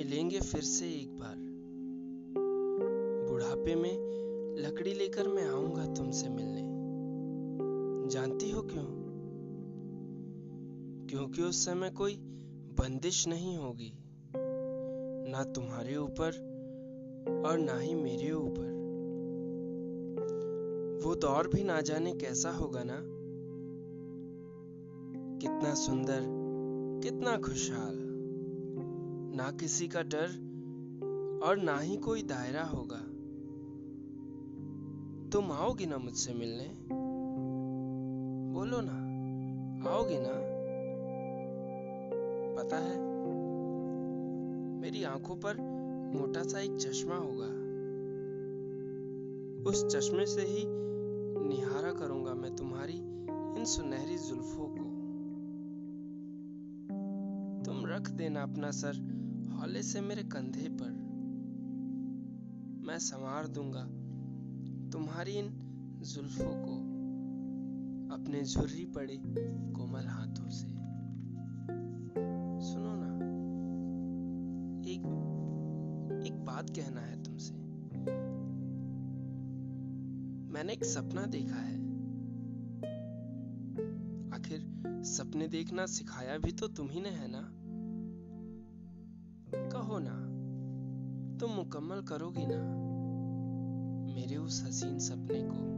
मिलेंगे फिर से एक बार। बुढ़ापे में लकड़ी लेकर मैं आऊँगा तुमसे मिलने। जानती हो क्यों? क्योंकि उस समय कोई बंदिश नहीं होगी। ना तुम्हारे ऊपर और ना ही मेरे ऊपर। वो दौर भी ना जाने कैसा होगा ना? कितना सुंदर, कितना खुशहाल। ना किसी का डर और ना ही कोई दायरा होगा। तुम आओगी ना मुझसे मिलने? बोलो ना, आओगी ना? पता है, मेरी आँखों पर मोटा सा एक चश्मा होगा। उस चश्मे से ही निहारा करूँगा मैं तुम्हारी इन सुनहरी जुल्फों को। तुम रख देना अपना सर हौले से मेरे कंधे पर। मैं संवार दूँगा तुम्हारी इन जुल्फों को, अपने झुर्री पड़े कोमल हाथों से। सुनो ना, एक एक बात कहना है तुमसे। मैंने एक सपना देखा है। आखिर सपने देखना सिखाया भी तो तुम ही ने, है ना? कहो ना, तुम मुकम्मल करोगी ना मेरे उस हसीन सपने को।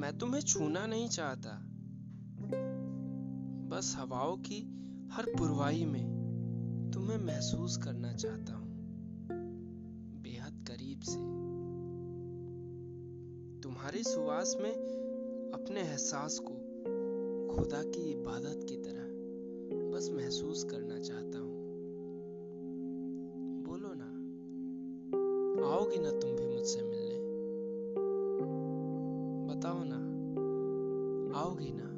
मैं तुम्हें छूना नहीं चाहता, बस हवाओं की हर पुरवाई में तुम्हें महसूस करना चाहता हूँ, बेहद करीब से। तुम्हारी सुवास में अपने एहसास को खुदा की इबादत की तरह बस महसूस करना चाहता हूँ। बोलो ना, आओगी ना तुम भी मुझसे मिलने? बताओ ना, आओगी ना?